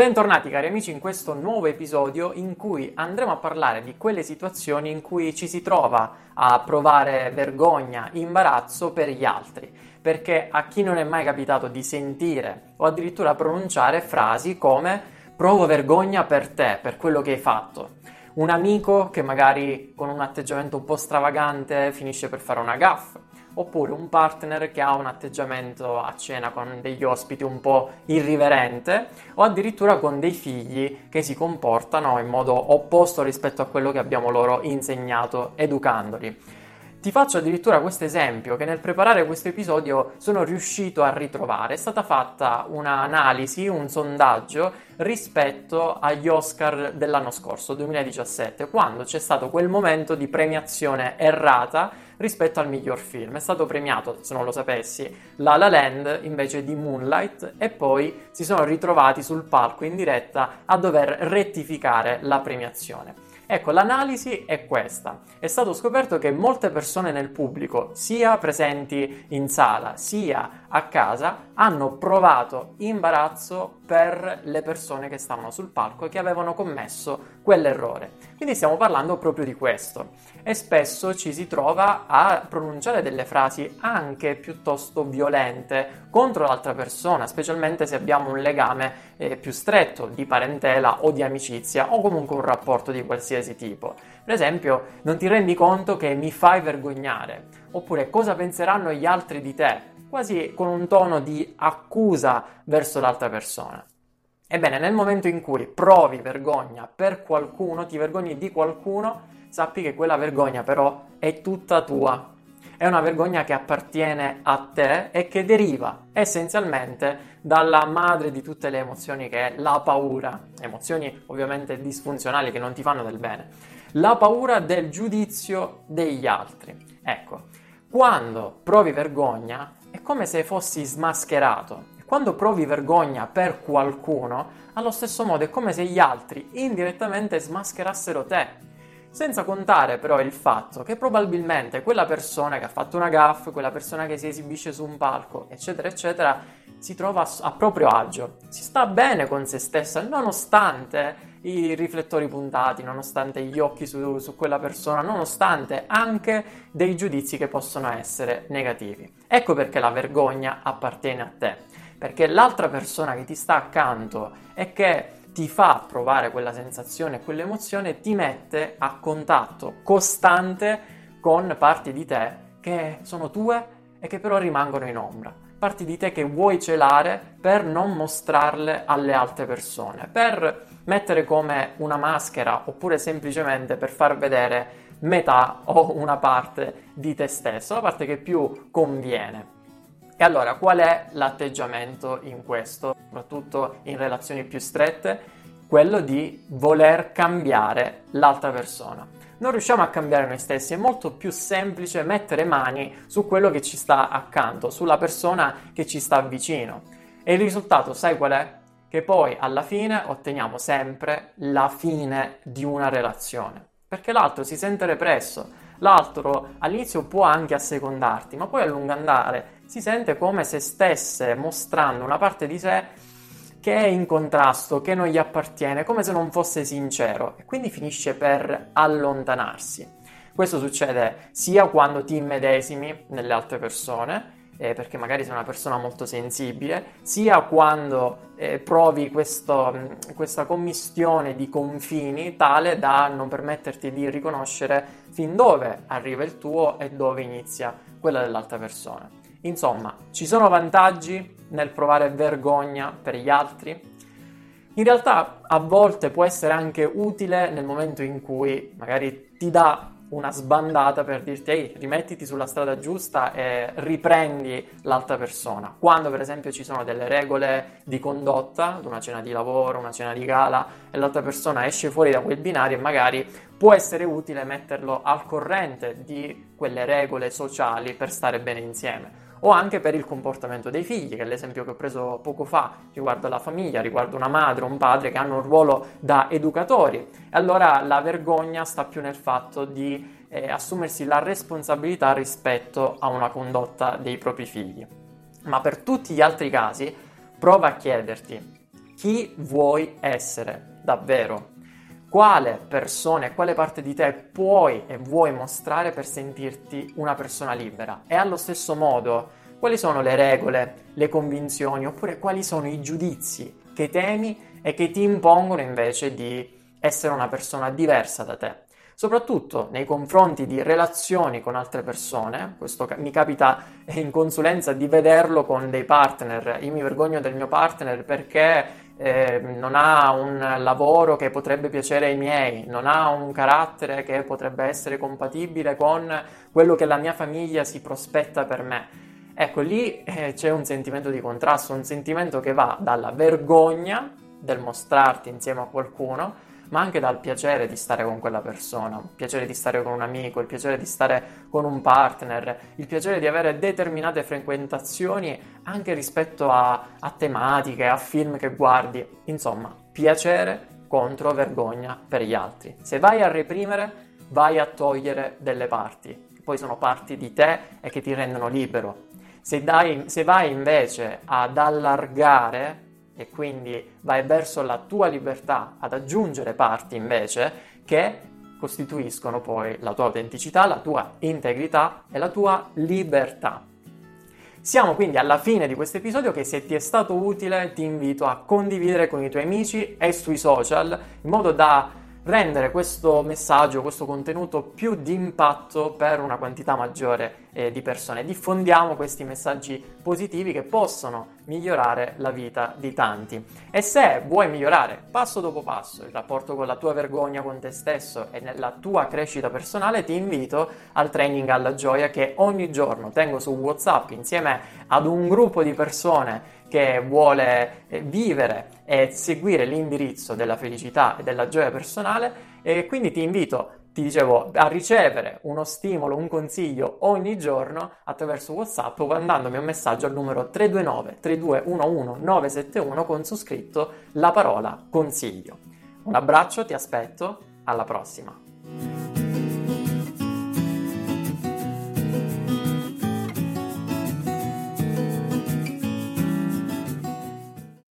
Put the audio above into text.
Bentornati cari amici in questo nuovo episodio in cui andremo a parlare di quelle situazioni in cui ci si trova a provare vergogna, imbarazzo per gli altri, perché a chi non è mai capitato di sentire o addirittura pronunciare frasi come provo vergogna per te, per quello che hai fatto. Un amico che magari con un atteggiamento un po' stravagante finisce per fare una gaffa oppure un partner che ha un atteggiamento a cena con degli ospiti un po' irriverente o addirittura con dei figli che si comportano in modo opposto rispetto a quello che abbiamo loro insegnato educandoli. Ti faccio addirittura questo esempio che nel preparare questo episodio sono riuscito a ritrovare. È stata fatta un'analisi, un sondaggio rispetto agli Oscar dell'anno scorso, 2017, quando c'è stato quel momento di premiazione errata rispetto al miglior film. È stato premiato, se non lo sapessi, La La Land invece di Moonlight e poi si sono ritrovati sul palco in diretta a dover rettificare la premiazione. Ecco, l'analisi è questa. È stato scoperto che molte persone nel pubblico, sia presenti in sala sia a casa, hanno provato imbarazzo per le persone che stavano sul palco e che avevano commesso quell'errore. Quindi stiamo parlando proprio di questo. E spesso ci si trova a pronunciare delle frasi anche piuttosto violente contro l'altra persona, specialmente se abbiamo un legame eh, più stretto di parentela o di amicizia o comunque un rapporto di qualsiasi tipo. Per esempio, non ti rendi conto che mi fai vergognare, oppure cosa penseranno gli altri di te, quasi con un tono di accusa verso l'altra persona. Ebbene, nel momento in cui provi vergogna per qualcuno, ti vergogni di qualcuno, sappi che quella vergogna però è tutta tua. È una vergogna che appartiene a te e che deriva essenzialmente dalla madre di tutte le emozioni che è la paura, emozioni ovviamente disfunzionali che non ti fanno del bene. La paura del giudizio degli altri. Ecco, quando provi vergogna è come se fossi smascherato. Quando provi vergogna per qualcuno, allo stesso modo è come se gli altri indirettamente smascherassero te. Senza contare però il fatto che probabilmente quella persona che ha fatto una gaffa, quella persona che si esibisce su un palco, eccetera, eccetera, si trova a proprio agio, si sta bene con se stessa, nonostante i riflettori puntati, nonostante gli occhi su, su, quella persona, nonostante anche dei giudizi che possono essere negativi. Ecco perché la vergogna appartiene a te, perché l'altra persona che ti sta accanto e che ti fa provare quella sensazione, quell'emozione, ti mette a contatto costante con parti di te che sono tue e che però rimangono in ombra parti di te che vuoi celare per non mostrarle alle altre persone, per mettere come una maschera oppure semplicemente per far vedere metà o una parte di te stesso, la parte che più conviene. E allora qual è l'atteggiamento in questo, soprattutto in relazioni più strette? Quello di voler cambiare l'altra persona non riusciamo a cambiare noi stessi, è molto più semplice mettere mani su quello che ci sta accanto, sulla persona che ci sta vicino. E il risultato, sai qual è? Che poi alla fine otteniamo sempre la fine di una relazione. Perché l'altro si sente represso, l'altro all'inizio può anche assecondarti, ma poi a lungo andare si sente come se stesse mostrando una parte di sé che è in contrasto, che non gli appartiene, come se non fosse sincero e quindi finisce per allontanarsi. Questo succede sia quando ti immedesimi nelle altre persone, eh, perché magari sei una persona molto sensibile, sia quando eh, provi questo, questa commistione di confini tale da non permetterti di riconoscere fin dove arriva il tuo e dove inizia quella dell'altra persona. Insomma, ci sono vantaggi nel provare vergogna per gli altri? In realtà a volte può essere anche utile nel momento in cui magari ti dà una sbandata per dirti ehi, rimettiti sulla strada giusta e riprendi l'altra persona. Quando per esempio ci sono delle regole di condotta, ad una cena di lavoro, una cena di gala, e l'altra persona esce fuori da quel binario e magari può essere utile metterlo al corrente di quelle regole sociali per stare bene insieme o anche per il comportamento dei figli, che è l'esempio che ho preso poco fa riguardo la famiglia, riguardo una madre un padre che hanno un ruolo da educatori. E allora la vergogna sta più nel fatto di eh, assumersi la responsabilità rispetto a una condotta dei propri figli. Ma per tutti gli altri casi, prova a chiederti chi vuoi essere davvero. Quale persona e quale parte di te puoi e vuoi mostrare per sentirti una persona libera? E allo stesso modo, quali sono le regole, le convinzioni oppure quali sono i giudizi che temi e che ti impongono invece di essere una persona diversa da te? Soprattutto nei confronti di relazioni con altre persone. Questo mi capita in consulenza di vederlo con dei partner. Io mi vergogno del mio partner perché eh, non ha un lavoro che potrebbe piacere ai miei, non ha un carattere che potrebbe essere compatibile con quello che la mia famiglia si prospetta per me. Ecco, lì eh, c'è un sentimento di contrasto, un sentimento che va dalla vergogna del mostrarti insieme a qualcuno ma anche dal piacere di stare con quella persona, il piacere di stare con un amico, il piacere di stare con un partner, il piacere di avere determinate frequentazioni anche rispetto a, a tematiche, a film che guardi, insomma, piacere contro vergogna per gli altri. Se vai a reprimere, vai a togliere delle parti, poi sono parti di te e che ti rendono libero. Se, dai, se vai invece ad allargare e quindi vai verso la tua libertà ad aggiungere parti invece che costituiscono poi la tua autenticità, la tua integrità e la tua libertà. Siamo quindi alla fine di questo episodio che se ti è stato utile ti invito a condividere con i tuoi amici e sui social in modo da rendere questo messaggio, questo contenuto più di impatto per una quantità maggiore eh, di persone. Diffondiamo questi messaggi positivi che possono migliorare la vita di tanti. E se vuoi migliorare passo dopo passo il rapporto con la tua vergogna con te stesso e nella tua crescita personale, ti invito al training alla gioia che ogni giorno tengo su WhatsApp insieme ad un gruppo di persone che vuole eh, vivere e seguire l'indirizzo della felicità e della gioia personale e quindi ti invito ti dicevo, a ricevere uno stimolo, un consiglio ogni giorno attraverso WhatsApp o mandandomi un messaggio al numero 329 3211 971 con su scritto la parola consiglio. Un abbraccio, ti aspetto, alla prossima.